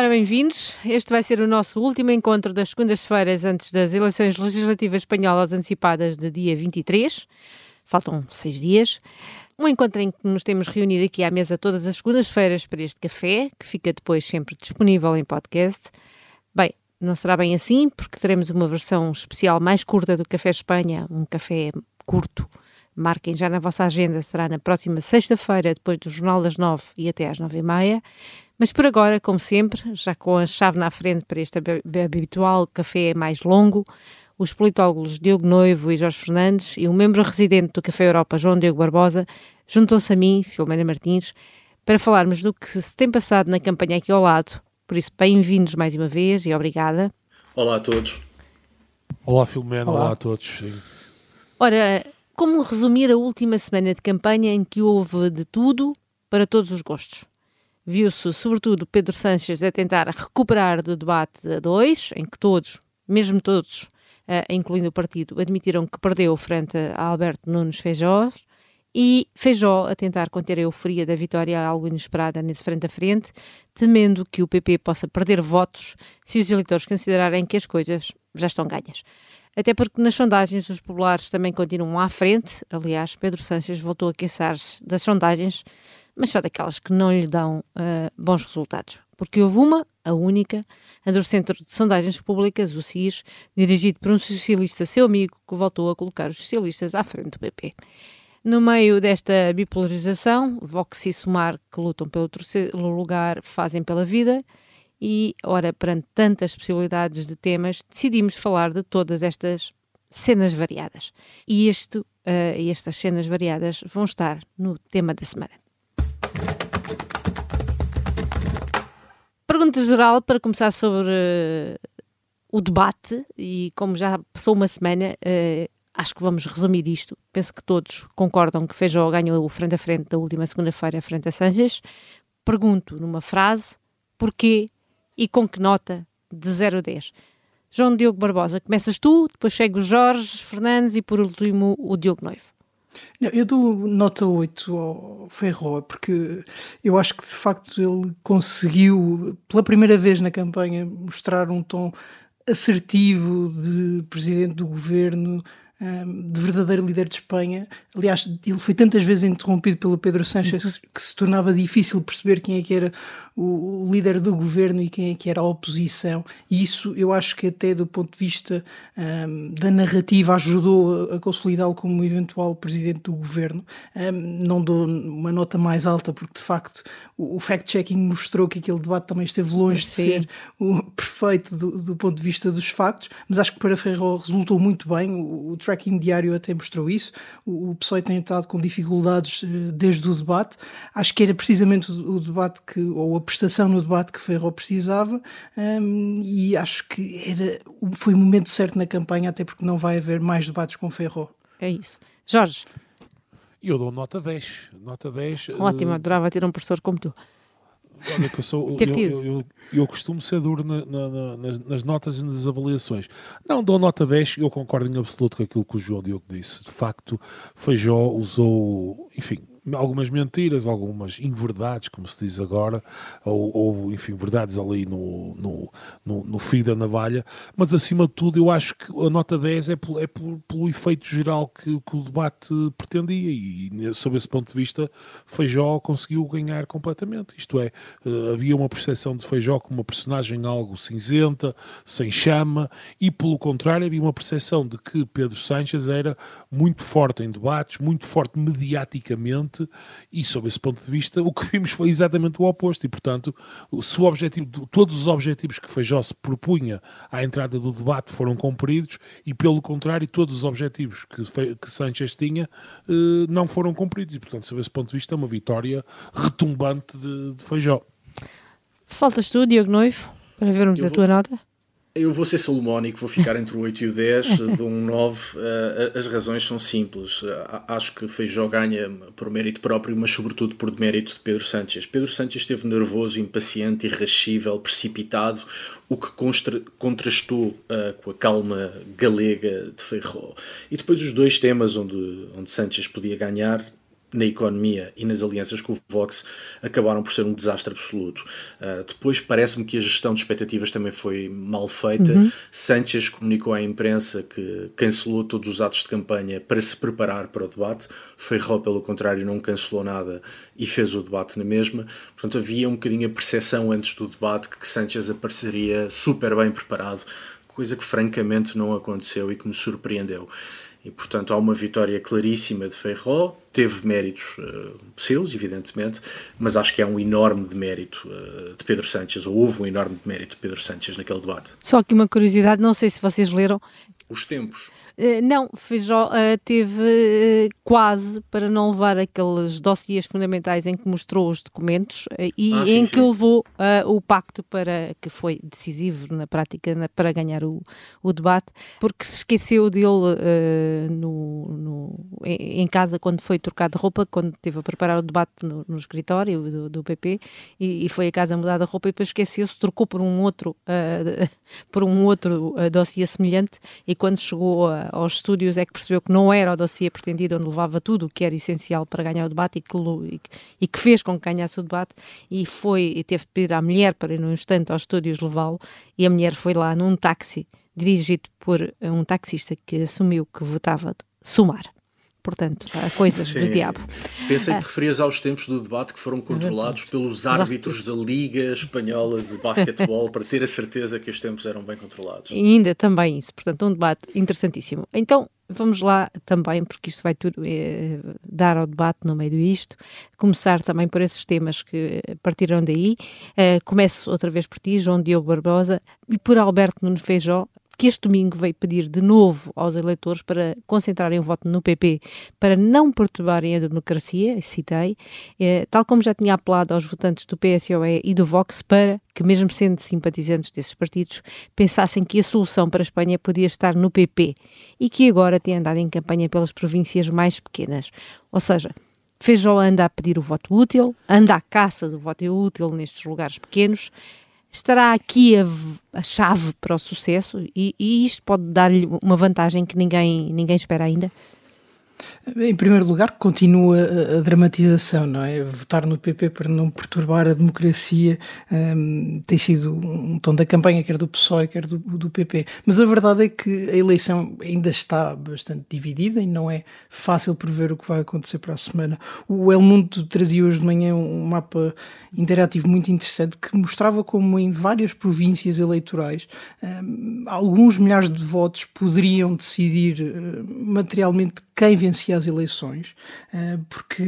Ora, bem-vindos. Este vai ser o nosso último encontro das segundas-feiras antes das eleições legislativas espanholas antecipadas de dia 23. Faltam seis dias. Um encontro em que nos temos reunido aqui à mesa todas as segundas-feiras para este café, que fica depois sempre disponível em podcast. Bem, não será bem assim, porque teremos uma versão especial mais curta do Café Espanha, um café curto. Marquem já na vossa agenda, será na próxima sexta-feira, depois do Jornal das Nove e até às nove e meia. Mas por agora, como sempre, já com a chave na frente para este habitual café mais longo, os politólogos Diogo Noivo e Jorge Fernandes e o membro residente do Café Europa, João Diogo Barbosa, juntam-se a mim, Filomena Martins, para falarmos do que se tem passado na campanha aqui ao lado. Por isso, bem-vindos mais uma vez e obrigada. Olá a todos. Olá, Filomena. Olá, Olá a todos. Sim. Ora, como resumir a última semana de campanha em que houve de tudo para todos os gostos? Viu-se sobretudo Pedro Sanches a tentar recuperar do debate a dois, em que todos, mesmo todos, uh, incluindo o partido, admitiram que perdeu frente a Alberto Nunes Feijó, e Feijó a tentar conter a euforia da vitória algo inesperada nesse frente a frente, temendo que o PP possa perder votos se os eleitores considerarem que as coisas já estão ganhas. Até porque nas sondagens os populares também continuam à frente. Aliás, Pedro Sanches voltou a queixar-se das sondagens mas só daquelas que não lhe dão uh, bons resultados. Porque houve uma, a única, a do Centro de Sondagens Públicas, o CIS, dirigido por um socialista seu amigo, que voltou a colocar os socialistas à frente do PP. No meio desta bipolarização, Vox e Sumar, que lutam pelo terceiro lugar, fazem pela vida, e, ora, perante tantas possibilidades de temas, decidimos falar de todas estas cenas variadas. E este, uh, estas cenas variadas vão estar no tema da semana. Pergunta geral para começar sobre uh, o debate e como já passou uma semana, uh, acho que vamos resumir isto. Penso que todos concordam que Feijó ganhou o frente a frente da última segunda-feira frente a Sanches. Pergunto numa frase porquê e com que nota de 0 a 10. João Diogo Barbosa, começas tu, depois segue o Jorge Fernandes e por último o Diogo Noivo. Eu dou nota 8 ao Ferro, porque eu acho que de facto ele conseguiu, pela primeira vez na campanha, mostrar um tom assertivo de presidente do governo, de verdadeiro líder de Espanha. Aliás, ele foi tantas vezes interrompido pelo Pedro Sánchez uhum. que se tornava difícil perceber quem é que era o, o, líder do governo e quem é que era a oposição. E isso eu acho que até do ponto de vista um, da narrativa ajudou a, a consolidá-lo como eventual presidente do governo. Um, não dou uma nota mais alta porque de facto o, o fact-checking mostrou que aquele debate também esteve longe Sim. de ser o perfeito do, do, ponto de vista dos factos, mas acho que para Ferro resultou muito bem. O, o tracking diário até mostrou isso. O, o PSOE tem estado com dificuldades uh, desde o debate. Acho que era precisamente o, o debate que, ou a prestação no debate que Ferro precisava um, e acho que era, foi o momento certo na campanha, até porque não vai haver mais debates com Ferro. É isso. Jorge. Eu dou nota 10. Nota 10. Ótimo, uh... adorava ter um professor como tu. Olha, que eu, sou, eu, eu, eu, eu, costumo ser duro na, na, nas, nas, notas e nas avaliações. Não, dou nota 10, eu concordo em absoluto com aquilo que o João Diogo disse. De facto, Feijó usou, enfim, algumas mentiras, algumas inverdades, como se diz agora, ou, ou enfim, verdades ali no, no, no, no fio da navalha, mas acima de tudo eu acho que a nota 10 é, por, é por, pelo efeito geral que, que, o debate pretendia. E sob esse ponto de vista Feijó conseguiu ganhar completamente, isto é, eh, havia uma percepção de Feijó como uma personagem algo cinzenta, sem chama e pelo contrário havia uma percepção de que Pedro Sánchez era muito forte em debates, muito forte mediaticamente e sob esse ponto de vista o que vimos foi exatamente o oposto e portanto se o objetivo, todos os objetivos que Feijó se propunha à entrada do debate foram cumpridos e pelo contrário todos os objetivos que, que Sanchez tinha eh, não foram cumpridos e portanto sob esse ponto de vista é uma vitória retumbante de, de Feijó. Faltas tu, Diogo Noivo, para vermos Eu a vou... tua nota? Eu vou ser salomónico, vou ficar entre o 8 e o 10, de um 9. Uh, as razões são simples. Uh, acho que Feijó ganha por mérito próprio, mas sobretudo por demérito de Pedro Sánchez. Pedro Sánchez esteve nervoso, impaciente, irrascível, precipitado, o que contrastou uh, com a calma galega de Feijó. E depois os dois temas onde, onde Sánchez podia ganhar na economia e nas alianças com o Vox acabaram por ser um desastre absoluto. Uh, depois parece-me que a gestão de expectativas também foi mal feita. Uhum. Sanchez comunicou à imprensa que cancelou todos os atos de campanha para se preparar para o debate. Ferrol, pelo contrário, não cancelou nada e fez o debate na mesma. Portanto, havia um bocadinho a percepção antes do debate que Sanchez apareceria super bem preparado, coisa que francamente não aconteceu e que me surpreendeu e, portanto, há uma vitória claríssima de Ferro. Teve méritos uh, seus, evidentemente, mas acho que há um enorme demérito uh, de Pedro Sánchez, ou houve um enorme demérito de Pedro Sánchez naquele debate. Só aqui uma curiosidade, não sei se vocês leram. Os tempos. Eh, não, Feijó uh, teve uh, quase para não levar aqueles dossiês fundamentais em que mostrou os documentos e ah, sim, em sim. que levou o pacto para que foi decisivo na prática na, para ganhar o, o, debate, porque se esqueceu dele no, no, em, casa quando foi trocado de roupa, quando esteve a preparar o debate no, no escritório do, do PP e, e, foi a casa mudar de roupa e depois esqueceu-se, trocou por um outro por um outro dossiê semelhante e quando chegou a aos estúdios é que percebeu que não era o dossiê pretendido onde levava tudo o que era essencial para ganhar o debate e que, e que fez com que ganhasse o debate e foi e teve de pedir à mulher para ir num instante aos estúdios levá-lo e a mulher foi lá num táxi dirigido por um taxista que assumiu que votava sumar. Portanto, há coisas sim, do sim. diabo. Pensei que te referias aos tempos do debate que foram controlados pelos árbitros da Liga Espanhola de Basquetebol para ter a certeza que os tempos eram bem controlados. E ainda também isso. Portanto, um debate interessantíssimo. Então, vamos lá também, porque isto vai tudo eh, dar ao debate no meio disto, começar também por esses temas que partiram daí. Eh, começo outra vez por ti, João Diogo Barbosa, e por Alberto Nuno Feijó, que este domingo veio pedir de novo aos eleitores para concentrarem o voto no PP, para não perturbarem a democracia, citei, eh, tal como já tinha apelado aos votantes do PSOE e do Vox para que, mesmo sendo simpatizantes desses partidos, pensassem que a solução para a Espanha podia estar no PP e que agora tem andado em campanha pelas províncias mais pequenas. Ou seja, Feijó anda a pedir o voto útil, anda à caça do voto útil nestes lugares pequenos, estará aqui a, a chave para o sucesso e, e isto pode dar-lhe uma vantagem que ninguém, ninguém espera ainda? Em primeiro lugar, continua a, dramatização, não é? Votar no PP para não perturbar a democracia um, tem sido um tom da campanha, quer do PSOE, quer do, do, PP. Mas a verdade é que a eleição ainda está bastante dividida e não é fácil prever o que vai acontecer para a semana. O El Mundo trazia hoje de manhã um mapa interativo muito interessante que mostrava como em várias províncias eleitorais um, alguns milhares de votos poderiam decidir uh, materialmente quem vencia as eleições, uh, porque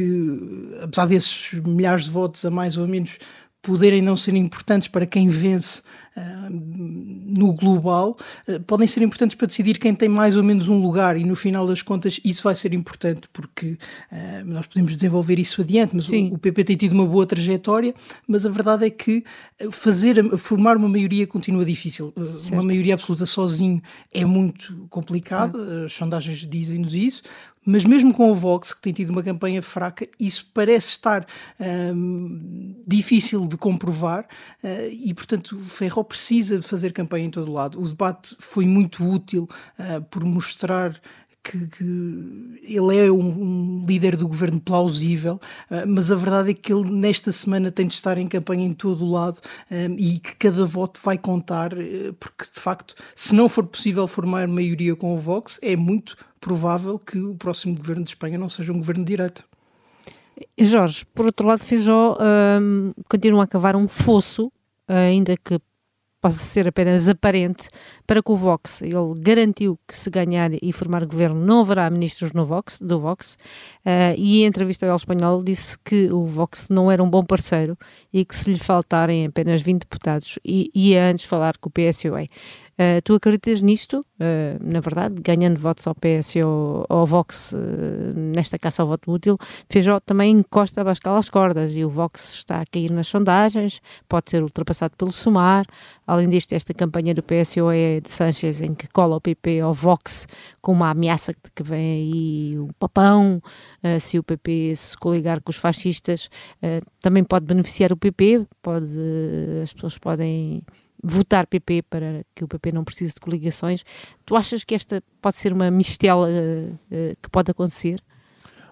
apesar desses milhares de votos a mais ou menos poderem não ser importantes para quem vence no global uh, podem ser importantes para decidir quem tem mais ou menos um lugar e no final das contas isso vai ser importante porque uh, nós podemos desenvolver isso adiante, mas o, o, PP tem tido uma boa trajetória, mas a verdade é que fazer, formar uma maioria continua difícil. Certo. Uma maioria absoluta sozinho é muito complicado, as sondagens dizem-nos isso mas mesmo com o Vox, que tem tido uma campanha fraca, isso parece estar um, difícil de comprovar uh, e, portanto, Ferro precisa de fazer campanha em todo lado. O debate foi muito útil uh, por mostrar que, que, ele é um, um, líder do governo plausível, uh, mas a verdade é que ele nesta semana tem de estar em campanha em todo o lado um, e que cada voto vai contar, uh, porque de facto, se não for possível formar maioria com o Vox, é muito provável que o próximo governo de Espanha não seja um governo de direita. Jorge, por outro lado, Feijó um, continua a cavar um fosso, ainda que possa ser apenas aparente, para que o Vox, ele garantiu que se ganhar e formar governo não haverá ministros no Vox, do Vox, uh, e em entrevista ao El Espanhol disse que o Vox não era um bom parceiro e que se lhe faltarem apenas 20 deputados ia antes falar com o PSOE. Uh, tu acreditas nisto, uh, na verdade, ganhando votos ao PS ou ao Vox uh, nesta caça ao voto útil, Feijó também encosta a bascal às cordas e o Vox está a cair nas sondagens, pode ser ultrapassado pelo Sumar. Além disto, esta campanha do PSOE de Sanchez, em que cola o PP ao Vox com uma ameaça de que vem aí o papão, se o PP se coligar com os fascistas, também pode beneficiar o PP, pode, as pessoas podem votar PP para que o PP não precise de coligações. Tu achas que esta pode ser uma mistela uh, uh, que pode acontecer?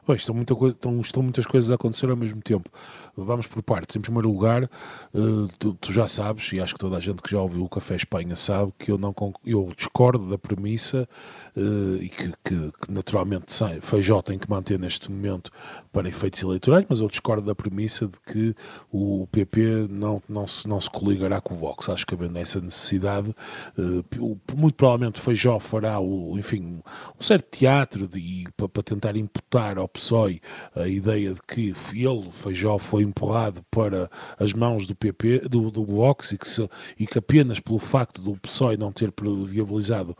Bem, estão, muita coisa, estão, estão, muitas coisas a acontecer ao mesmo tempo. Vamos por partes. Em primeiro lugar, uh, tu, tu, já sabes, e acho que toda a gente que já ouviu o Café Espanha sabe, que eu, não, eu discordo da premissa uh, e que, que, que naturalmente Feijó tem que manter neste momento para efeitos eleitorais, mas eu discordo da premissa de que o PP não, não, se, não se coligará com o Vox. Acho que havendo essa necessidade, uh, muito provavelmente Feijó fará o, enfim, um certo teatro de, para tentar imputar ao PSOE a ideia de que ele, Feijó, foi empurrado para as mãos do PP, do, do Vox e que, se, e que apenas pelo facto do PSOE não ter viabilizado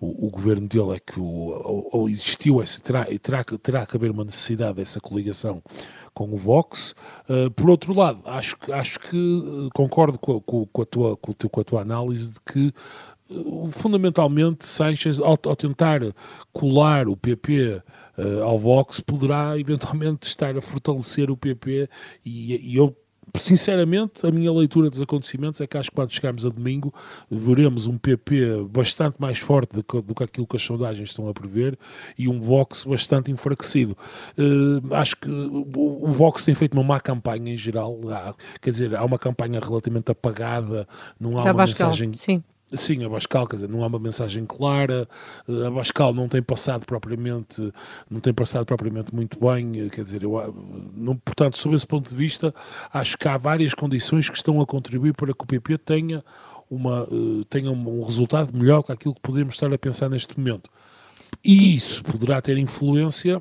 o, o governo dele é que o, ou, existiu esse, terá, terá, terá que haver uma necessidade dessa coligação com o Vox. Uh, por outro lado, acho, acho que uh, concordo com, com, a tua, com, a tua análise de que fundamentalmente Sanchez, ao, ao, tentar colar o PP uh, ao Vox, poderá eventualmente estar a fortalecer o PP e, e eu sinceramente, a minha leitura dos acontecimentos é que acho que quando chegarmos a domingo veremos um PP bastante mais forte do que, do que aquilo que as sondagens estão a prever e um Vox bastante enfraquecido. Uh, acho que o, o, Vox tem feito uma má campanha em geral, há, quer dizer, há uma campanha relativamente apagada, não há uma mensagem. Sim Sim, a Bascal, quer dizer, não há uma mensagem clara, a Bascal não tem passado propriamente, não tem passado propriamente muito bem, quer dizer, eu, não, portanto, sob esse ponto de vista, acho que há várias condições que estão a contribuir para que o PP tenha, uma, eh, tenha um resultado melhor que aquilo que podemos estar a pensar neste momento. E isso poderá ter influência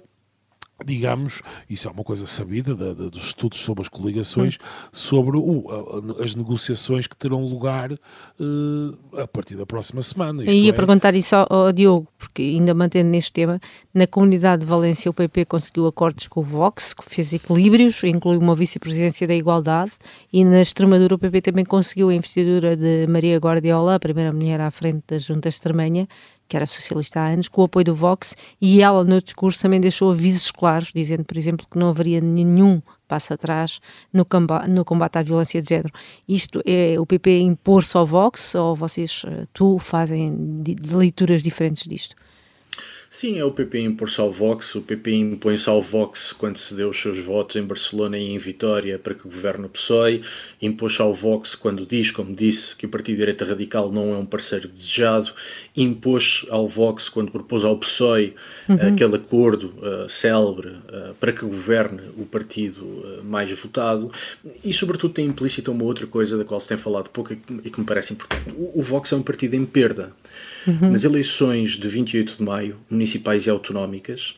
digamos, isso é uma coisa sabida da, da, dos estudos sobre as coligações, hum. sobre o, a, as negociações que terão lugar uh, a partir da próxima semana. Eu ia é... perguntar isso ao, ao, Diogo, porque ainda mantendo neste tema, na comunidade de Valência o PP conseguiu acordos com o Vox, que fez equilíbrios, incluiu uma vice-presidência da igualdade, e na Extremadura o PP também conseguiu a investidura de Maria Guardiola, a primeira mulher à frente da Junta Extremanha, que era socialista há anos, com o apoio do Vox, e ela no discurso também deixou avisos claros, dizendo, por exemplo, que não haveria nenhum passo atrás no, no combate à violência de género. Isto é o PP impor-se ao Vox ou vocês, eh, tu, fazem leituras diferentes disto? Sim, é o PP impor-se ao Vox. O PP impõe-se ao Vox quando se deu os seus votos em Barcelona e em Vitória para que governe o PSOE. Impôs-se ao Vox quando diz, como disse, que o Partido de Direita Radical não é um parceiro desejado. Impôs ao Vox quando propôs ao PSOE uhum. aquele acordo uh, célebre uh, para que governe o partido uh, mais votado. E, sobretudo, tem implícita uma outra coisa da qual se tem falado pouco e que, e que me parece importante. O, o Vox é um partido em perda. Uhum. Nas eleições de 28 de maio, municipais e autonómicas,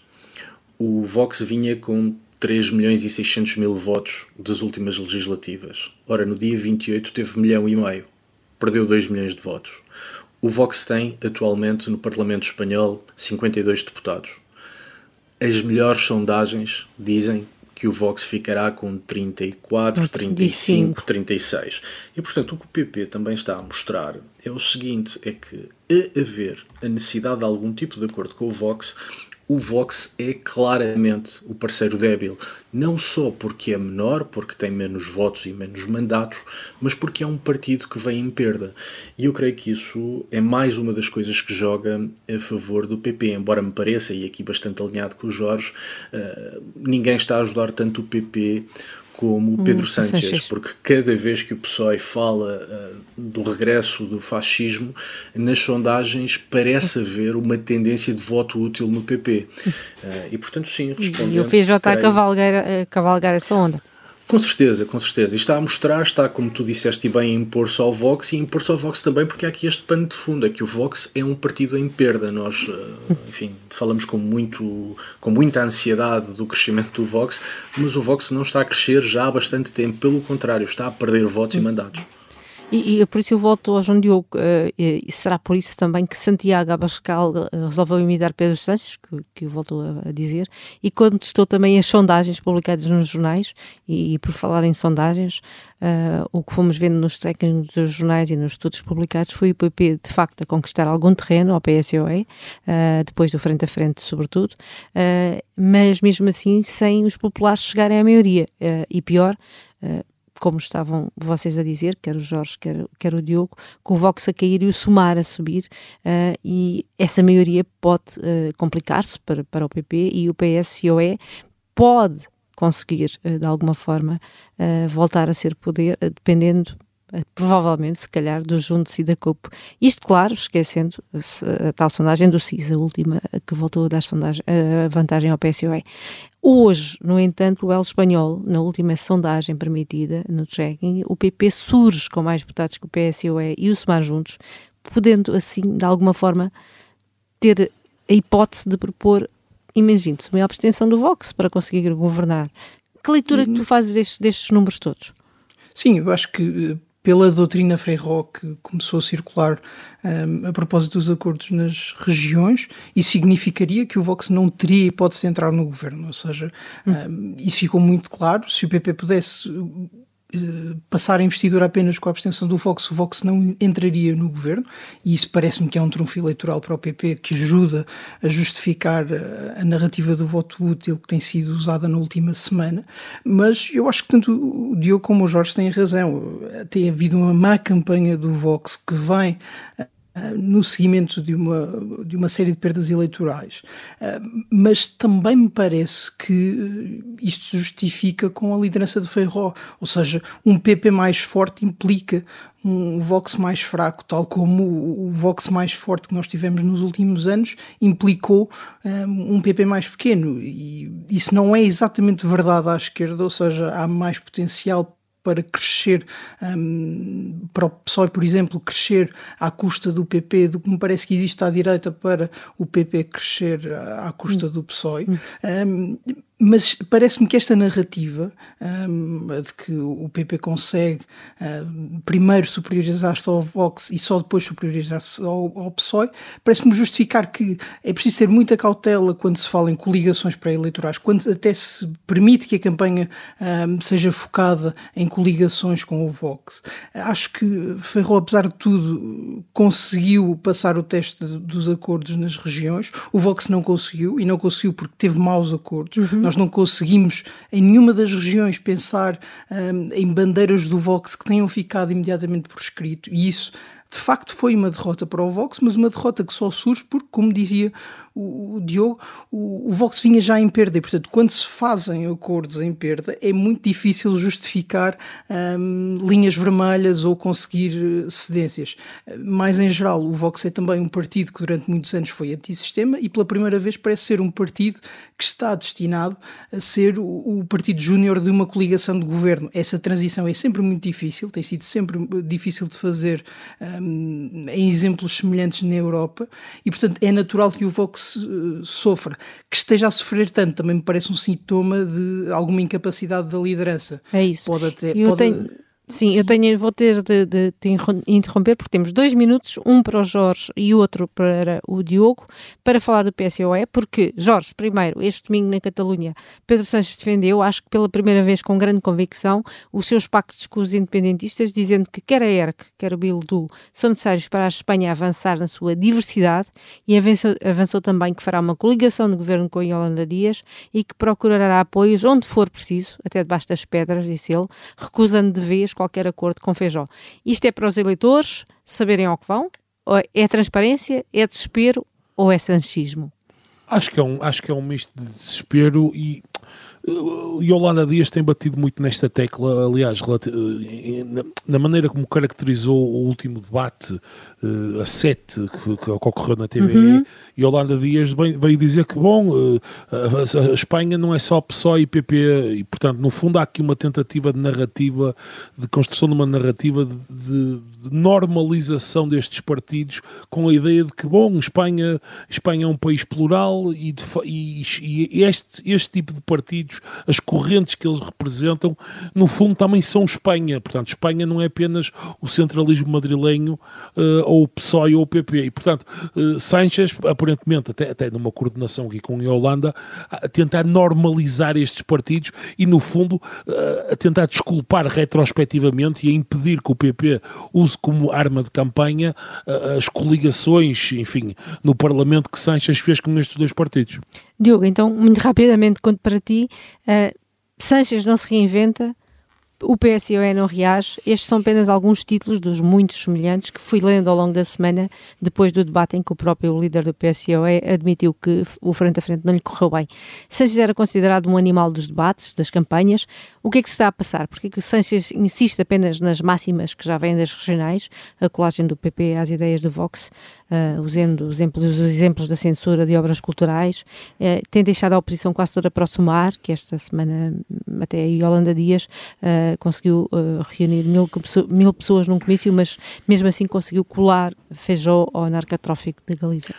o Vox vinha com 3 milhões e 600 mil votos das últimas legislativas. Ora, no dia 28 teve 1 milhão e meio. Perdeu 2 milhões de votos. O Vox tem, atualmente, no Parlamento Espanhol, 52 deputados. As melhores sondagens dizem que o Vox ficará com 34, 35, 36. E, portanto, o que o PP também está a mostrar é o seguinte, é que a haver a necessidade de algum tipo de acordo com o Vox, o Vox é claramente o parceiro débil, não só porque é menor, porque tem menos votos e menos mandatos, mas porque é um partido que vem em perda. E eu creio que isso é mais uma das coisas que joga a favor do PP, embora me pareça, e aqui bastante alinhado com o Jorge, uh, ninguém está a ajudar tanto o PP como o Pedro hum, Sánchez, porque cada vez que o PSOE fala uh, do regresso do fascismo, nas sondagens parece haver uma tendência de voto útil no PP. Uh, eh, e, portanto, sim, respondendo... E o FJ está a cavalgar, a cavalgar essa onda. Com certeza, com certeza. E está a mostrar, está, como tu disseste bem, a impor-se ao Vox e impor-se ao Vox também, porque há aqui este pano de fundo, é que o Vox é um partido em perda. Nós, eh, enfim, falamos com, muito, com muita ansiedade do crescimento do Vox, mas o Vox não está a crescer já há bastante tempo, pelo contrário, está a perder votos e mandatos. E, e por isso eu volto ao João Diogo. Uh, e será por isso também que Santiago Abascal uh, resolveu imitar Pedro Sanches, que, que voltou a, a, dizer, e contestou também as sondagens publicadas nos jornais. E, e por falar em sondagens, uh, o que fomos vendo nos trackings dos jornais e nos estudos publicados foi o PP, de facto, a conquistar algum terreno ao PSOE, depois do frente a frente, sobretudo, mas mesmo assim sem os populares chegarem à maioria. e pior, como estavam vocês a dizer, quer o Jorge, quer, quer o Diogo, com o Vox a cair e o Sumar a subir, uh, e essa maioria pode uh, complicar-se para, para o PP e o PSOE pode conseguir, de alguma forma, voltar a ser poder, dependendo provavelmente, se calhar, dos Juntos e da CUP. Isto, claro, esquecendo a tal sondagem do CIS, a última que voltou a dar sondagem, a vantagem ao PSOE. Hoje, no entanto, o El Espanhol, na última sondagem permitida no tracking, o PP surge com mais votados que o PSOE e o SEMAR juntos, podendo, assim, de alguma forma, ter a hipótese de propor, imagine-se, uma abstenção do Vox para conseguir governar. Que leitura que tu fazes destes, destes números todos? Sim, eu acho que eh, pela doutrina Ferro que começou a circular um, a propósito dos acordos nas regiões, isso significaria que o Vox não teria hipótese de entrar no governo. Ou seja, um, isso ficou muito claro. Se o PP pudesse passar a investidura apenas com a abstenção do Vox, o Vox não entraria no governo, e isso parece-me que é um trunfo eleitoral para o PP que ajuda a justificar eh, a narrativa do voto útil que tem sido usada na última semana. Mas eu acho que tanto o Diogo como o Jorge têm razão. Tem havido uma má campanha do Vox que vem ah, no seguimento de uma, de uma série de perdas eleitorais. Ah, mas também me parece que isto se justifica com a liderança de Feijó, ou seja, um PP mais forte implica um Vox mais fraco, tal como o Vox mais forte que nós tivemos nos últimos anos implicou um PP mais pequeno. E isso não é exatamente verdade à esquerda, ou seja, há mais potencial para crescer, um, para o PSOE, por exemplo, crescer à custa do PP, do que me parece que existe à direita para o PP crescer à custa do PSOE. Um, mas parece-me que esta narrativa um, de que o PP consegue uh, primeiro superiorizar-se ao Vox e só depois superiorizar-se ao, ao PSOE, parece-me justificar que é preciso ter muita cautela quando se fala em coligações pré-eleitorais, quando até se permite que a campanha um, seja focada em coligações com o Vox. Acho que Ferro, apesar de tudo, conseguiu passar o teste dos acordos nas regiões. O Vox não conseguiu, e não conseguiu porque teve maus acordos. Uhum. Nós não conseguimos em nenhuma das regiões pensar um, em bandeiras do Vox que tenham ficado imediatamente por escrito, e isso de facto foi uma derrota para o Vox, mas uma derrota que só surge porque, como dizia o, Diogo, o, o, Vox vinha já em perda e, portanto, quando se fazem acordos em perda, é muito difícil justificar um, linhas vermelhas ou conseguir eh, cedências. Mais em geral, o Vox é também um partido que durante muitos anos foi antissistema e pela primeira vez parece ser um partido que está destinado a ser o, o partido júnior de uma coligação de governo. Essa transição é sempre muito difícil, tem sido sempre difícil de fazer um, em exemplos semelhantes na Europa e, portanto, é natural que o Vox uh, sofra. Que esteja a sofrer tanto também me parece um sintoma de alguma incapacidade da liderança. É isso. Pode até. Eu pode... tenho Sim, eu tenho, vou ter de, de, de, interromper porque temos dois minutos, um para o Jorge e outro para o Diogo, para falar do PSOE, porque, Jorge, primeiro, este domingo na Catalunha, Pedro Sanches defendeu, acho que pela primeira vez com grande convicção, os seus pactos com os independentistas, dizendo que quer a ERC, quer o Bildu, são necessários para a Espanha avançar na sua diversidade e avançou, avançou também que fará uma coligação de governo com Yolanda Dias e que procurará apoios onde for preciso, até debaixo das pedras, disse ele, recusando de vez qualquer acordo com Feijó. Isto é para os eleitores saberem ao que vão? É transparência, é desespero ou é sanchismo? Acho que é um, acho que é um misto de desespero e Yolanda Dias tem batido muito nesta tecla, aliás, na maneira como caracterizou o último debate uh, a 7 que, ocorreu na TVE, uhum. Holanda Dias veio dizer que, bom, a, a, Espanha não é só PSOE e PP, e portanto, no fundo, há aqui uma tentativa de narrativa, de construção de uma narrativa de, de, de normalização destes partidos, com a ideia de que, bom, Espanha, Espanha é um país plural e, de, e, e este, este tipo de partidos, as correntes que eles representam, no fundo, também são Espanha. Portanto, Espanha não é apenas o centralismo madrilenho uh, ou o PSOE ou o PP. E, portanto, uh, Sanchez, aparentemente, até, até numa coordenação aqui com a Holanda, a tentar normalizar estes partidos e, no fundo, uh, a tentar desculpar retrospectivamente e a impedir que o PP use como arma de campanha as coligações, enfim, no Parlamento que Sanchez fez com estes dois partidos. Diogo, então, muito rapidamente, conto para ti, uh, Sanchez não se reinventa, o PSOE não reage. Estes são apenas alguns títulos dos muitos semelhantes que fui lendo ao longo da semana, depois do debate em que o próprio líder do PSOE admitiu que o frente a frente não lhe correu bem. Sanches era considerado um animal dos debates, das campanhas. O que é que se está a passar? Porque é que o Sanches insiste apenas nas máximas que já vêm das regionais, a colagem do PP às ideias do Vox, uh, usando os exemplos, os exemplos da censura de obras culturais, uh, tem deixado a oposição quase toda para o Sumar, que esta semana até a Yolanda Dias uh, conseguiu reunir mil, mil pessoas num comício, mas mesmo assim conseguiu colar Feijó ao narcotráfico de Galiza.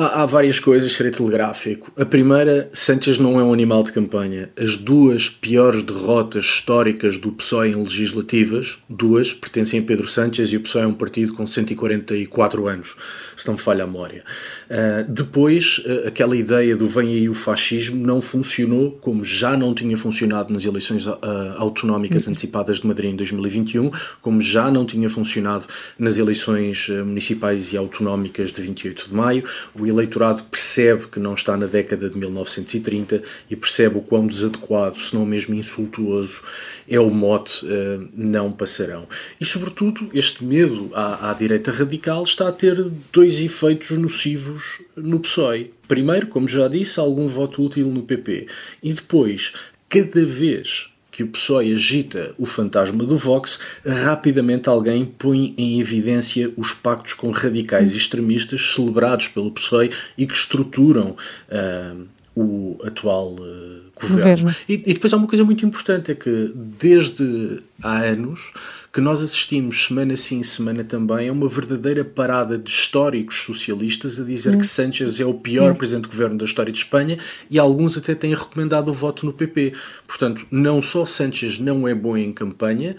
Há, há, várias coisas, serei telegráfico. A primeira, Sanchez não é um animal de campanha. As duas piores derrotas históricas do PSOE em legislativas, duas, pertencem a Pedro Sánchez e o PSOE é um partido com 144 anos, se não me falha a memória. Uh, depois, uh, aquela ideia do vem aí o fascismo não funcionou como já não tinha funcionado nas eleições uh, autonómicas uhum. antecipadas de Madrid em 2021, como já não tinha funcionado nas eleições municipais e autonómicas de 28 de maio o eleitorado percebe que não está na década de 1930 e percebe o quão desadequado, se não mesmo insultuoso, é o mote uh, não passarão. E, sobretudo, este medo à, à direita radical está a ter dois efeitos nocivos no PSOE. Primeiro, como já disse, algum voto útil no PP. E depois, cada vez que o PSOE agita o fantasma do Vox, rapidamente alguém põe em evidência os pactos com radicais extremistas celebrados pelo PSOE e que estruturam uh, o atual uh, governo. governo. E, e, depois há uma coisa muito importante, é que desde há anos que nós assistimos semana sim, semana também a uma verdadeira parada de históricos socialistas a dizer que Sánchez é o pior presidente de governo da história de Espanha e alguns até têm recomendado o voto no PP. Portanto, não só Sánchez não é bom em campanha,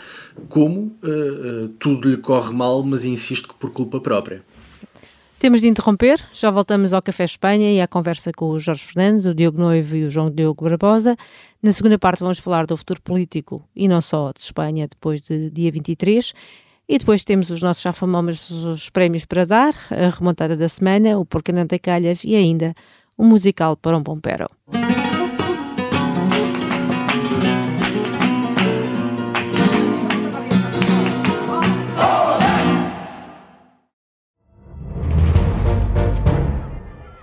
como uh, uh, tudo lhe corre mal, mas insisto que por culpa própria. Temos de interromper, já voltamos ao Café Espanha e à conversa com o Jorge Fernandes, o Diogo Noivo e o João Diogo Barbosa. Na segunda parte vamos falar do futuro político e não só de Espanha depois de dia 23. E depois temos os nossos já famosos prémios para dar, a remontada da semana, o Porque Não Tem Calhas e ainda o um musical para um bom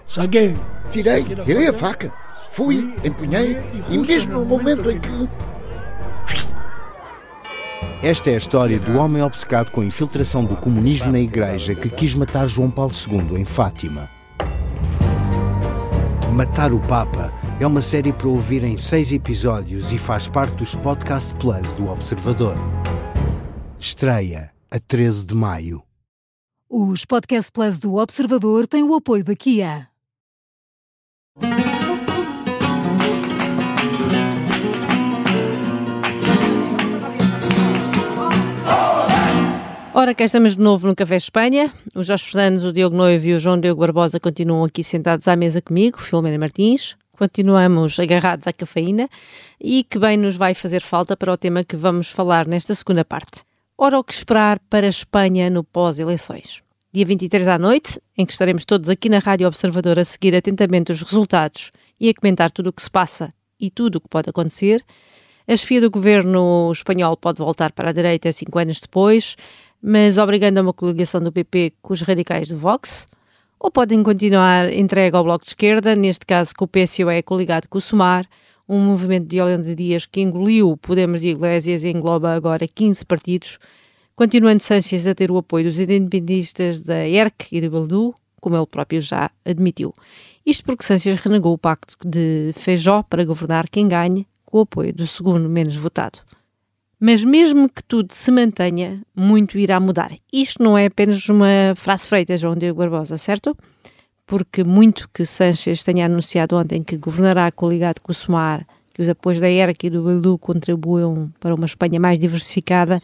Saguei. Tirei, tirei a faca. Fui, empunhei e mesmo no momento em que. Esta é a história do homem obcecado com a infiltração do comunismo na igreja que quis matar João Paulo II em Fátima. Matar o Papa é uma série para ouvir em seis episódios e faz parte dos Podcast Plus do Observador. Estreia a 13 de maio. Os Podcast Plus do Observador têm o apoio da Kia. Ora, cá estamos de novo no Café Espanha. O Jorge Fernandes, o Diogo Noivo e o João Diogo Barbosa continuam aqui sentados à mesa comigo, Filomena Martins. Continuamos agarrados à cafeína e que bem nos vai fazer falta para o tema que vamos falar nesta segunda parte. Ora, o que esperar para a Espanha no pós-eleições? Dia 23 à noite, em que estaremos todos aqui na Rádio Observador a seguir atentamente os resultados e a comentar tudo o que se passa e tudo o que pode acontecer. A chefia do governo espanhol pode voltar para a direita cinco anos depois, mas obrigando a uma coligação do PP com os radicais do Vox, ou podem continuar entregue ao Bloco de Esquerda, neste caso com o PSOE coligado com o SUMAR, um movimento de Holanda Dias que engoliu Podemos e Iglesias e engloba agora 15 partidos, continuando Sánchez a ter o apoio dos independentistas da ERC e de Baldu, como ele próprio já admitiu. Isto porque Sánchez renegou o pacto de Feijó para governar quem ganhe, com o apoio do segundo menos votado. Mas mesmo que tudo se mantenha, muito irá mudar. Isto não é apenas uma frase feita, João Diego Barbosa, certo? Porque muito que Sánchez tenha anunciado ontem que governará coligado com o Sumar, que os apoios da ERC e do Baldu contribuam para uma Espanha mais diversificada,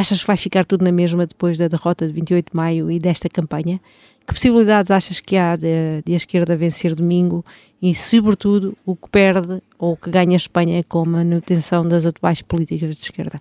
Achas que vai ficar tudo na mesma depois da derrota de 28 de maio e desta campanha? Que possibilidades achas que há de, de a esquerda vencer domingo e, sobretudo, o que perde ou o que ganha a Espanha com a manutenção das atuais políticas de esquerda?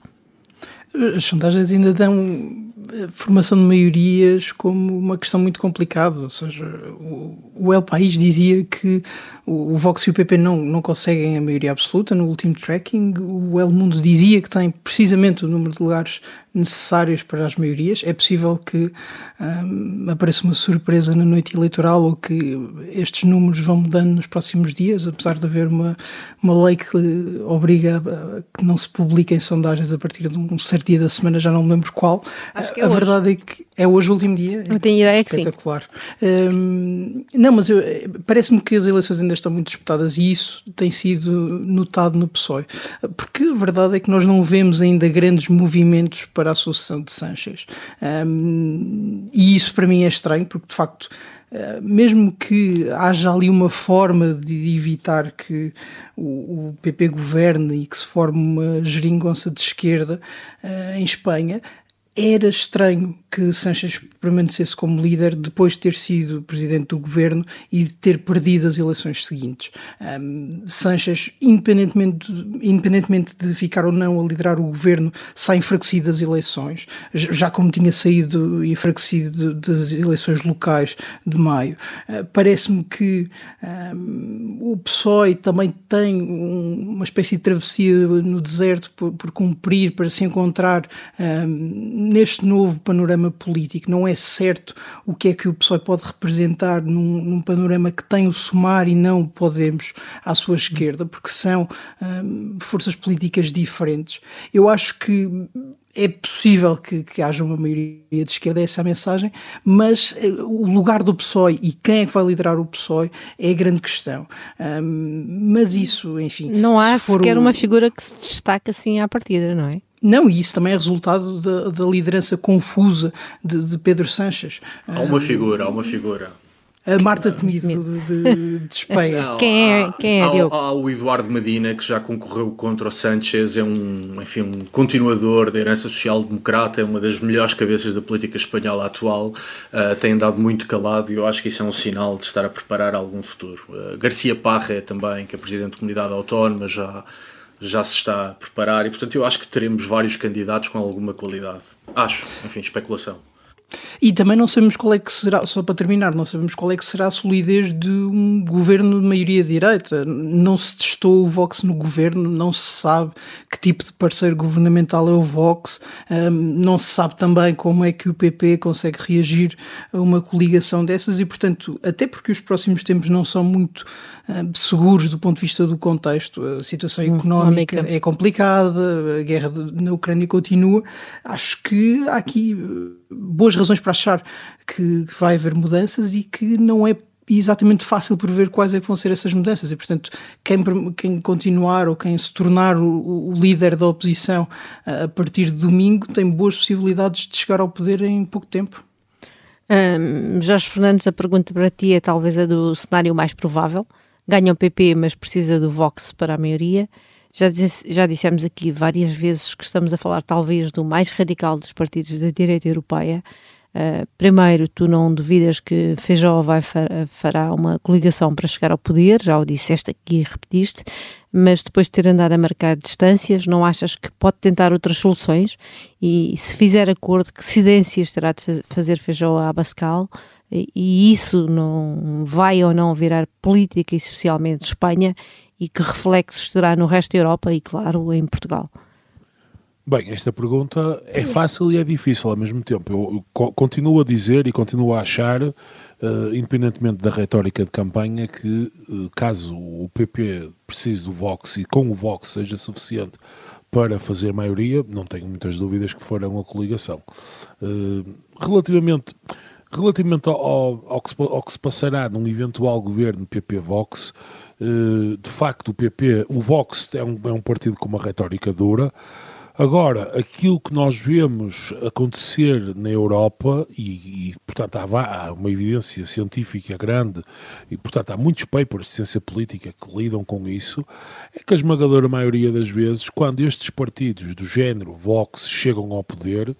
as sondagens ainda dão formação de maiorias como uma questão muito complicada. Ou seja, o, El País dizia que o Vox e o PP não, não conseguem a maioria absoluta no último tracking. O El Mundo dizia que tem precisamente o número de lugares necessários para as maiorias. É possível que um, apareça uma surpresa na noite eleitoral ou que estes números vão mudando nos próximos dias, apesar de haver uma, uma lei que obriga a que não se publiquem sondagens a partir de um certo dia da semana, já não me lembro qual. É a hoje. verdade é que é hoje o último dia. Eu tenho ideia que sim. Espetacular. Um, não, mas parece-me que as eleições ainda estão muito disputadas e isso tem sido notado no PSOE. Porque a verdade é que nós não vemos ainda grandes movimentos para a sucessão de Sanchez. Um, e isso para mim é estranho, porque de facto. Uh, mesmo que haja ali uma forma de evitar que o, PP governe e que se forme uma geringonça de esquerda uh, em Espanha, era estranho que Sanchez permanecesse como líder depois de ter sido presidente do governo e de ter perdido as eleições seguintes. Um, Sanchez, independentemente de, independentemente de ficar ou não a liderar o governo, sai enfraquecido das eleições, já como tinha saído enfraquecido das eleições locais de maio. Uh, Parece-me que um, o PSOE também tem um, uma espécie de travessia no deserto por, por cumprir para se encontrar neste novo panorama político. Não é certo o que é que o PSOE pode representar num, num panorama que tem o Somar e não Podemos à sua esquerda, porque são hum, forças políticas diferentes. Eu acho que é possível que, que, haja uma maioria de esquerda, essa é a mensagem, mas eh, o lugar do PSOE e quem é que vai liderar o PSOE é a grande questão. Um, mas isso, enfim. Não há sequer uma figura que se destaque assim à partida, não é? Não, e isso também é resultado da, da liderança confusa de, de, Pedro Sanches. Há uma figura, há uma figura. A Marta Temido de, de, de Espanha. Não, quem é, quem é há, há, o Eduardo Medina, que já concorreu contra o Sánchez, é um, enfim, um continuador da herança social-democrata, é uma das melhores cabeças da política espanhola atual, uh, tem andado muito calado e eu acho que isso é um sinal de estar a preparar algum futuro. Uh, Garcia Parra também, que é presidente da comunidade autónoma, já já se está a preparar e, portanto, eu acho que teremos vários candidatos com alguma qualidade. Acho, enfim, especulação. E também não sabemos qual é que será, só para terminar, não sabemos qual é que será a solidez de um governo de maioria direita. Não se testou o Vox no governo, não se sabe que tipo de parceiro governamental é o Vox, um, não se sabe também como é que o PP consegue reagir a uma coligação dessas e, portanto, até porque os próximos tempos não são muito seguros do ponto de vista do contexto. A situação hum, económica é complicada, a guerra na Ucrânia continua. Acho que há aqui eh, boas razões para achar que vai haver mudanças e que não é exatamente fácil prever quais é vão ser essas mudanças e, portanto, quem, quem continuar ou quem se tornar o, o, líder da oposição a partir de domingo tem boas possibilidades de chegar ao poder em pouco tempo. Um, Jorge Fernandes, a pergunta para ti é talvez a do cenário mais provável ganha o PP, mas precisa do Vox para a maioria. Já, disse, já dissemos aqui várias vezes que estamos a falar talvez do mais radical dos partidos da direita europeia. Uh, primeiro, tu não duvidas que Feijó vai fará uma coligação para chegar ao poder, já o disseste aqui e repetiste, mas depois de ter andado a marcar distâncias, não achas que pode tentar outras soluções? E se fizer acordo, que cedências terá de fazer Feijó a Abascal? e isso não vai ou não virar política e socialmente Espanha e que reflexos terá no resto da Europa e, claro, em Portugal? Bem, esta pergunta é fácil e é difícil ao mesmo tempo. Eu, eu continuo a dizer e continuo a achar, uh, independentemente da retórica de campanha, que uh, caso o PP precise do Vox e com o Vox seja suficiente para fazer maioria, não tenho muitas dúvidas que farão a coligação. Uh, relativamente Relativamente ao, ao, que se, ao, que se, passará num eventual governo PP-Vox, de facto o PP, o Vox é um, é um partido com uma retórica dura, Agora, aquilo que nós vemos acontecer na Europa, e, e portanto há, há, uma evidência científica grande, e portanto há muitos papers de ciência política que lidam com isso, é que a esmagadora maioria das vezes, quando estes partidos do género Vox chegam ao poder, eh,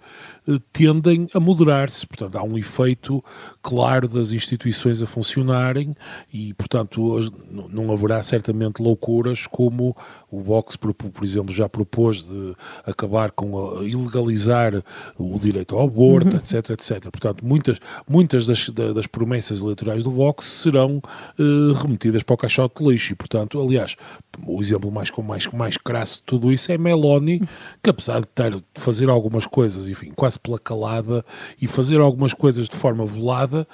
tendem a moderar-se. Portanto, há um efeito claro das instituições a funcionarem e, portanto, não haverá certamente loucuras como o Vox, por, exemplo, já propôs de acabar com a, ilegalizar o direito ao aborto, uhum. etc, etc. Portanto, muitas, muitas das, das promessas eleitorais do Vox serão uh, remetidas para o caixote de lixo e, portanto, aliás, o exemplo mais, mais, mais crasso de tudo isso é Meloni, que apesar de ter, de fazer algumas coisas, enfim, quase pela calada e fazer algumas coisas de forma velada,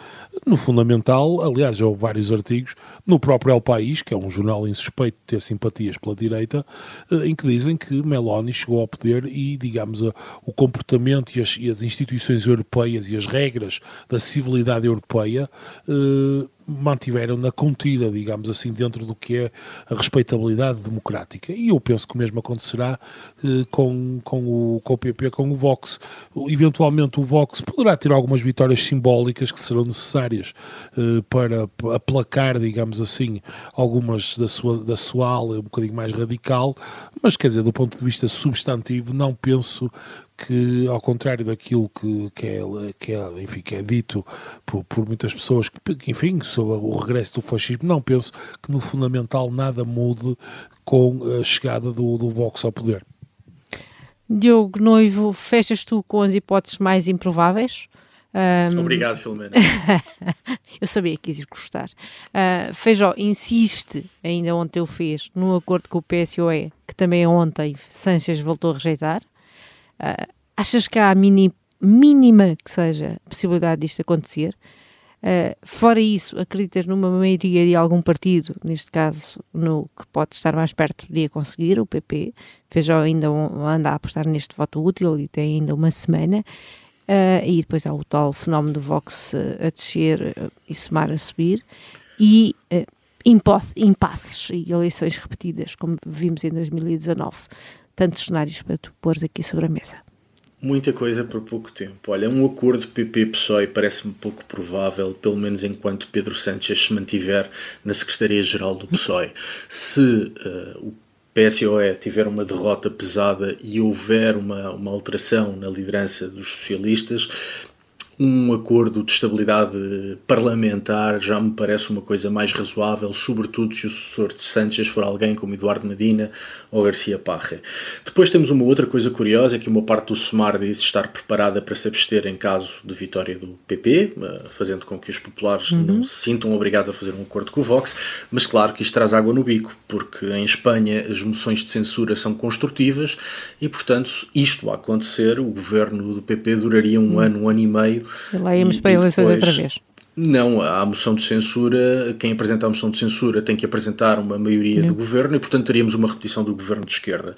no fundamental, aliás, já houve vários artigos no próprio El País, que é um jornal insuspeito de ter simpatias pela direita, eh, em que dizem que Meloni chegou ao poder e, digamos, o comportamento e as, e as instituições europeias e as regras da civilidade europeia eh, mantiveram-na contida, digamos assim, dentro do que é a respeitabilidade democrática. E eu penso que o mesmo acontecerá eh, com, com, o, com o PP, com o Vox. Eventualmente o Vox poderá ter algumas vitórias simbólicas que serão necessárias eh, para aplacar, digamos assim, algumas da sua, da sua ala um bocadinho mais radical, mas quer dizer, do ponto de vista substantivo, não penso que, ao contrário daquilo que, que, é, que, é, enfim, que é dito por, por muitas pessoas, que, enfim, sobre o regresso do fascismo, não penso que no fundamental nada mude com a chegada do, do Vox ao poder. Diogo Noivo, fechas tu com as hipóteses mais improváveis? Um... Obrigado, Filomena. eu sabia que ias gostar. Uh, Feijó insiste, ainda ontem o fez, no acordo com o PSOE, que também ontem Sanches voltou a rejeitar. Uh, achas que há a mini, mínima que seja possibilidade disto acontecer? Uh, fora isso, acreditas numa maioria de algum partido, neste caso no que pode estar mais perto de a conseguir, o PP, veja ainda um, anda a apostar neste voto útil e tem ainda uma semana, uh, e depois há o tal fenómeno do Vox a descer e somar a subir, e impasses e eleições repetidas, como vimos em 2019 tantos cenários para tu pôres aqui sobre a mesa? Muita coisa por pouco tempo. Olha, um acordo PP-PSOE parece-me pouco provável, pelo menos enquanto Pedro Sánchez se mantiver na Secretaria-Geral do PSOE. Se uh, o PSOE tiver uma derrota pesada e houver uma, uma alteração na liderança dos socialistas, um acordo de estabilidade parlamentar já me parece uma coisa mais razoável, sobretudo se o sucessor de Sánchez for alguém como Eduardo Medina ou Garcia Parra. Depois temos uma outra coisa curiosa, que uma parte do SUMAR diz estar preparada para se abster em caso de vitória do PP, eh, fazendo com que os populares uhum. não se sintam obrigados a fazer um acordo com o Vox, mas claro que isto traz água no bico, porque em Espanha as moções de censura são construtivas e, portanto, isto a acontecer, o governo do PP duraria um uhum. ano, um ano e meio Lá íamos para eleições outra vez. Não, a moção de censura, quem apresenta a moção de censura tem que apresentar uma maioria do governo e, portanto, teríamos uma repetição do governo de esquerda.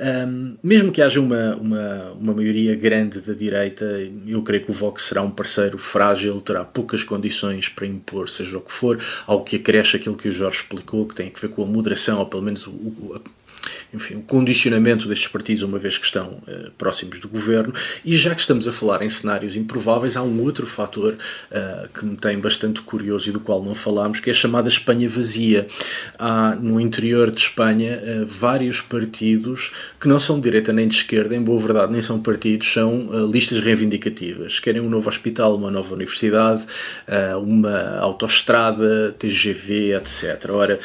Um, mesmo que haja uma, uma, uma maioria grande da direita, eu creio que o Vox será um parceiro frágil, terá poucas condições para impor, seja o que for, algo que acresce aquilo que o Jorge explicou, que tem a ver com a moderação, ou pelo menos o, o enfim, o condicionamento destes partidos, uma vez que estão uh, próximos do governo. E já que estamos a falar em cenários improváveis, há um outro fator uh, que me tem bastante curioso e do qual não falámos, que é a chamada Espanha vazia. Há no interior de Espanha uh, vários partidos que não são de direita nem de esquerda, em boa verdade, nem são partidos, são listas reivindicativas. Querem um novo hospital, uma nova universidade, uma autoestrada, TGV, etc. Ora,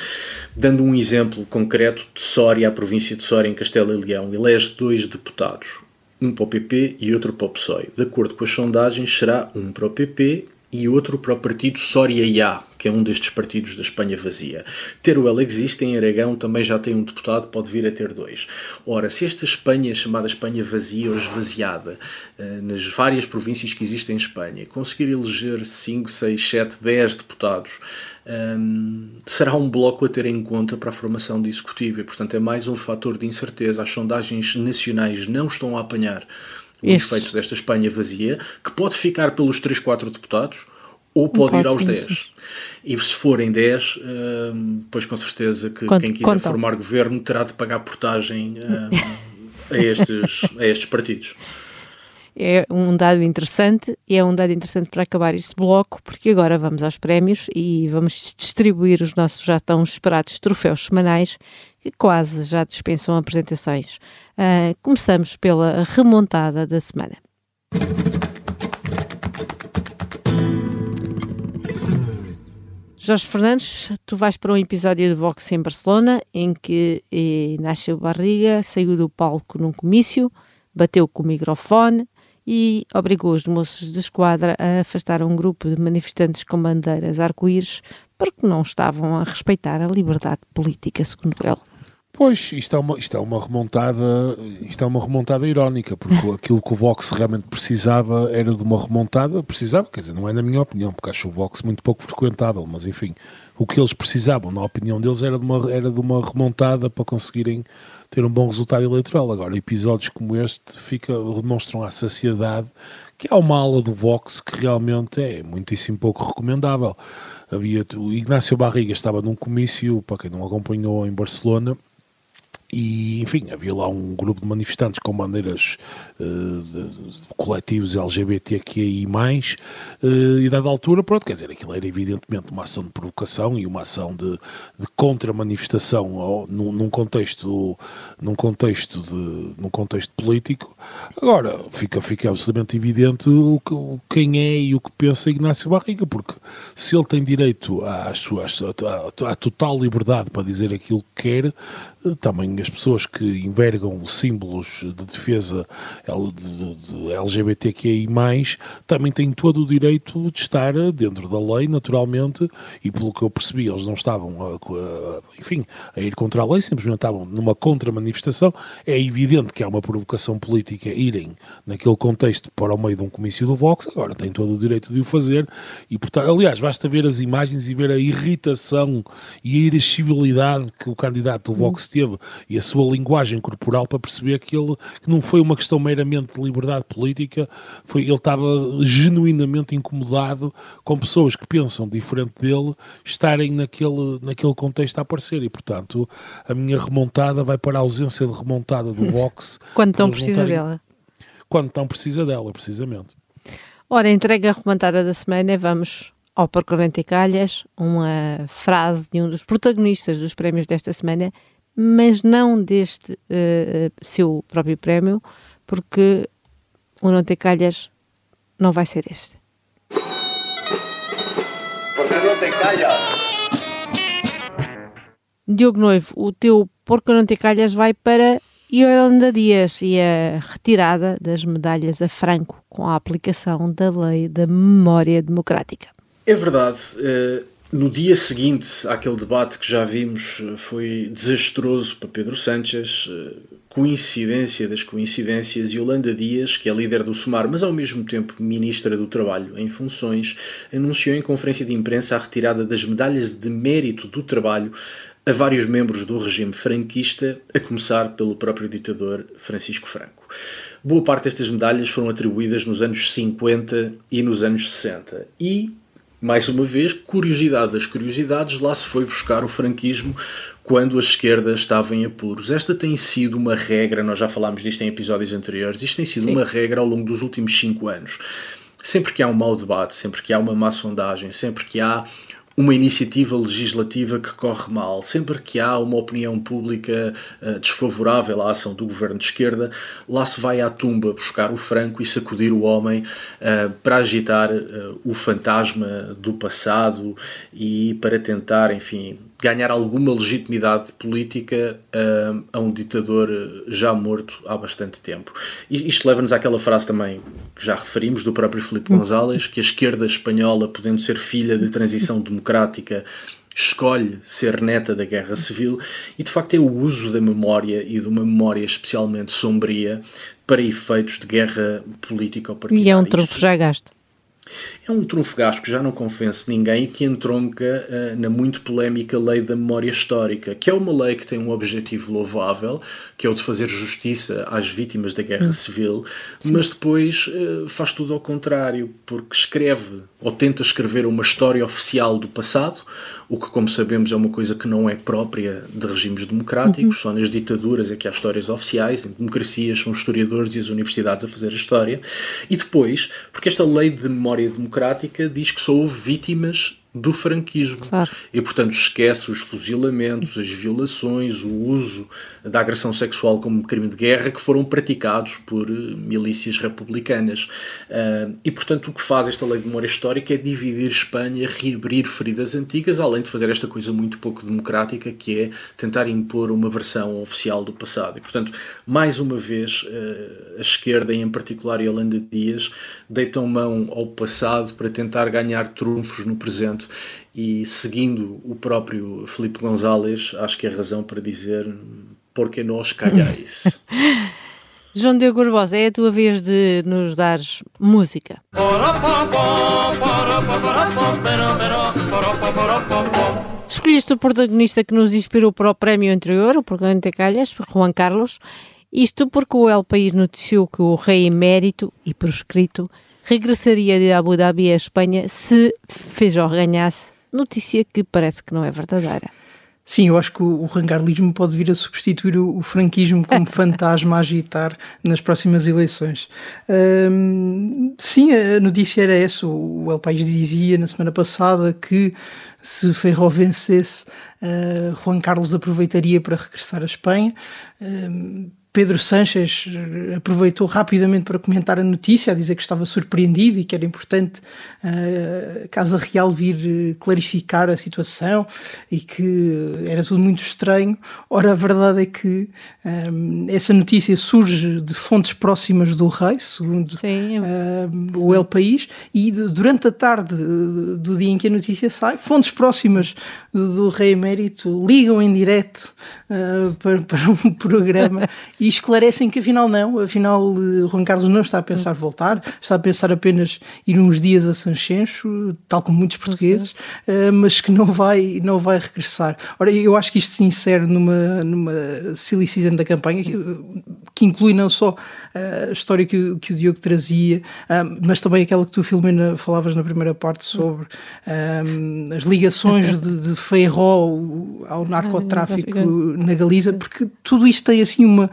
dando um exemplo concreto de Soria, a província de Soria, em Castelo e Leão, elege dois deputados, um para o PP e outro para o PSOE. De acordo com as sondagens, será um para o PP e outro para o partido Soria Ya, que é um destes partidos da Espanha vazia. Teruel existe, em Aragão também já tem um deputado, pode vir a ter dois. Ora, se esta Espanha, chamada Espanha vazia ou esvaziada, eh, nas várias províncias que existem em Espanha, conseguir eleger 5, 6, 7, 10 deputados, ehm, será um bloco a ter em conta para a formação de executivo e, portanto, é mais um fator de incerteza. As sondagens nacionais não estão a apanhar o Isso. efeito desta Espanha vazia, que pode ficar pelos 3, 4 deputados ou pode, pode ir aos sim, 10. Sim. E se forem 10, uh, pois com certeza que quem quiser conta. formar governo terá de pagar portagem uh, a, estes, a estes partidos. É um dado interessante e é um dado interessante para acabar este bloco, porque agora vamos aos prémios e vamos distribuir os nossos já tão esperados troféus semanais que quase já dispensam apresentações. Uh, começamos pela remontada da semana. Jorge Fernandes, tu vais para um episódio de Vox em Barcelona em que Inácio Barriga saiu do palco num comício, bateu com o microfone e obrigou os moços de esquadra a afastar um grupo de manifestantes com bandeiras arco-íris porque não estavam a respeitar a liberdade política, segundo ele. Pois, isto é uma, isto é uma remontada, isto é uma remontada irónica, porque aquilo que o Vox realmente precisava era de uma remontada, precisava, quer dizer, não é na minha opinião, porque acho o Vox muito pouco frequentável, mas enfim, o que eles precisavam, na opinião deles, era de uma, era de uma remontada para conseguirem ter um bom resultado eleitoral. Agora, episódios como este fica, demonstram à saciedade que há uma ala do Vox que realmente é muitíssimo pouco recomendável. Havia, o Ignácio Barriga estava num comício, para quem não acompanhou, em Barcelona, e, enfim, havia lá um grupo de manifestantes com bandeiras uh, de, de coletivos LGBTQI+, uh, e dada altura, pronto, quer dizer, aquilo era evidentemente uma ação de provocação e uma ação de, de contra-manifestação num, num, contexto, num, contexto de, num contexto político. Agora, fica, fica absolutamente evidente o que, quem é e o que pensa Ignácio Barriga, porque se ele tem direito à, à, à, à total liberdade para dizer aquilo que quer, também as pessoas que envergam símbolos de defesa de, LGBTQI+, também têm todo o direito de estar dentro da lei, naturalmente, e pelo que eu percebi, eles não estavam, a, a, enfim, a ir contra a lei, simplesmente estavam numa contra-manifestação. É evidente que há uma provocação política irem naquele contexto para o meio de um comício do Vox, agora têm todo o direito de o fazer, e portanto, aliás, basta ver as imagens e ver a irritação e a irascibilidade que o candidato do Vox teve e a sua linguagem corporal para perceber que ele que não foi uma questão meramente de liberdade política, foi, ele estava genuinamente incomodado com pessoas que pensam diferente dele estarem naquele, naquele contexto a aparecer e, portanto, a minha remontada vai para a ausência de remontada do Vox. Quando tão precisa dela. Quando tão precisa dela, precisamente. Ora, entrega remontada da semana, vamos ao 40 Calhas, uma frase de um dos protagonistas dos prémios desta semana, mas não deste uh, seu próprio prémio, porque o Não Ter Calhas não vai ser este. Porque não tem calhas. Diogo Noivo, o teu Porque não tem calhas vai para Yolanda Dias e a retirada das medalhas a Franco com a aplicação da lei da memória democrática. É verdade. Uh no dia seguinte àquele debate que já vimos, eh, foi desastroso para Pedro Sánchez. Eh, coincidência das coincidências, Yolanda Dias, que é líder do SUMAR, mas ao mesmo tempo ministra do Trabalho em funções, anunciou em conferência de imprensa a retirada das medalhas de mérito do trabalho a vários membros do regime franquista, a começar pelo próprio ditador Francisco Franco. Boa parte destas medalhas foram atribuídas nos anos 50 e nos anos 60 e mais uma vez, curiosidade das curiosidades, lá se foi buscar o franquismo quando a esquerda estava em apuros. Esta tem sido uma regra, nós já falámos disto em episódios anteriores, isto tem sido Sim. uma regra ao longo dos últimos cinco anos. Sempre que há um mau debate, sempre que há uma má sondagem, sempre que há uma iniciativa legislativa que corre mal. Sempre que há uma opinião pública uh, desfavorável à ação do governo de esquerda, lá se vai à tumba buscar o franco e sacudir o homem uh, para agitar uh, o fantasma do passado e para tentar, enfim, ganhar alguma legitimidade política uh, a um ditador já morto há bastante tempo. E isto leva-nos àquela frase também que já referimos do próprio Filipe González, que a esquerda espanhola, podendo ser filha de transição democrática, escolhe ser neta da guerra civil e de facto é o uso da memória e de uma memória especialmente sombria para efeitos de guerra política ou partidária. E é um trunfo já gasto. É um trunfo gasto que já não convence ninguém e que entronca uh, na muito polémica lei da memória histórica, que é uma lei que tem um objetivo louvável, que é o de fazer justiça às vítimas da guerra hum. civil, Sim. mas depois uh, faz tudo ao contrário, porque escreve ou tenta escrever uma história oficial do passado, o que, como sabemos, é uma coisa que não é própria de regimes democráticos, uhum. só nas ditaduras é que há histórias oficiais, em democracias são os historiadores e as universidades a fazer a história, e depois, porque esta lei de memória democrática diz que só houve vítimas do franquismo. Claro. E, portanto, esquece os fuzilamentos, as violações, o uso da agressão sexual como crime de guerra que foram praticados por eh, milícias republicanas. Uh, e, portanto, o que faz esta lei de memória histórica é dividir Espanha, reabrir feridas antigas, além de fazer esta coisa muito pouco democrática, que é tentar impor uma versão oficial do passado. E, portanto, mais uma vez, uh, a esquerda, e em particular Yolanda Dias, deitam mão ao passado para tentar ganhar trunfos no presente e seguindo o próprio Felipe González, acho que é razão para dizer porque nós calhais. João Diogo Barbosa, é a tua vez de nos dares música. Escolheste o protagonista que nos inspirou para o prémio anterior, o protagonista Calhas, Juan Carlos, isto porque o El País noticiou que o rei emérito e proscrito regressaria de Abu Dhabi à Espanha se Feijó ganhasse, notícia que parece que não é verdadeira. Sim, eu acho que o, o rangarlismo pode vir a substituir o, o franquismo como fantasma a agitar nas próximas eleições. Um, sim, a notícia era essa. O El País dizia na semana passada que se Ferro vencesse, uh, Juan Carlos aproveitaria para regressar à Espanha. Um, Pedro Sanches eh, aproveitou rapidamente para comentar a notícia, a dizer que estava surpreendido e que era importante a Casa Real vir eh, clarificar a situação e que era tudo muito estranho. Ora, a verdade é que um, essa notícia surge de fontes próximas do rei, segundo sim, uh, o El País, e durante a tarde do dia em que a notícia sai, fontes próximas do, do rei emérito ligam em direto uh, para, para um programa e esclarecem que afinal não, afinal eh, Juan Carlos não está a pensar voltar, está a pensar apenas ir uns dias a Sanchencho, tal como muitos portugueses, uh, mas que não vai, não vai regressar. Ora, eu acho que isto se insere numa, numa silly season da campanha, que, que inclui não só a história que, que o Diogo trazia, um, mas também aquela que tu, Filomena, falavas na primeira parte sobre um, as ligações de, de Feijó ao narcotráfico na Galiza, porque tudo isto tem assim uma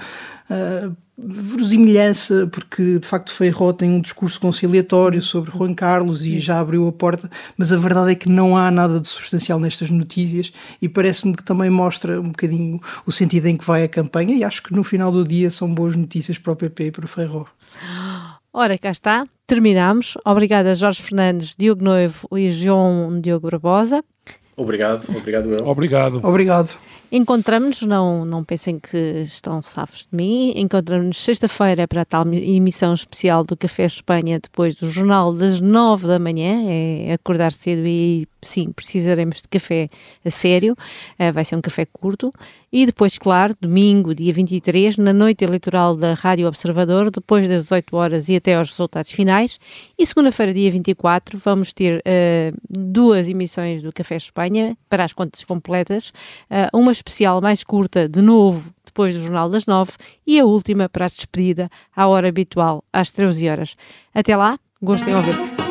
uh, verosimilhança, porque de facto Feijó tem um discurso conciliatório sobre Juan Carlos e já abriu a porta, mas a verdade é que não há nada de substancial nestas notícias e parece-me que também mostra um bocadinho o sentido em que vai a campanha e acho que no final do dia são boas notícias para o PP e para o Feijó. Ora, cá está, terminamos. Obrigada Jorge Fernandes, Diogo Noivo e João Diogo Barbosa. Obrigado, obrigado eu. Obrigado. Obrigado. Encontramos-nos, não, não pensem que estão safos de mim, encontramos-nos sexta-feira para a tal emissão especial do Café Espanha, depois do jornal das nove da manhã, é acordar cedo e sim, precisaremos de café a sério, uh, vai ser um café curto, e depois, claro, domingo, dia 23, na noite eleitoral da Rádio Observador, depois das 18 horas e até aos resultados finais, e segunda-feira, dia 24, vamos ter uh, duas emissões do Café Espanha, para as contas completas, uh, uma especial mais curta, de novo, depois do Jornal das Nove, e a última para a despedida, à hora habitual, às 13 horas. Até lá, gostem de ouvir.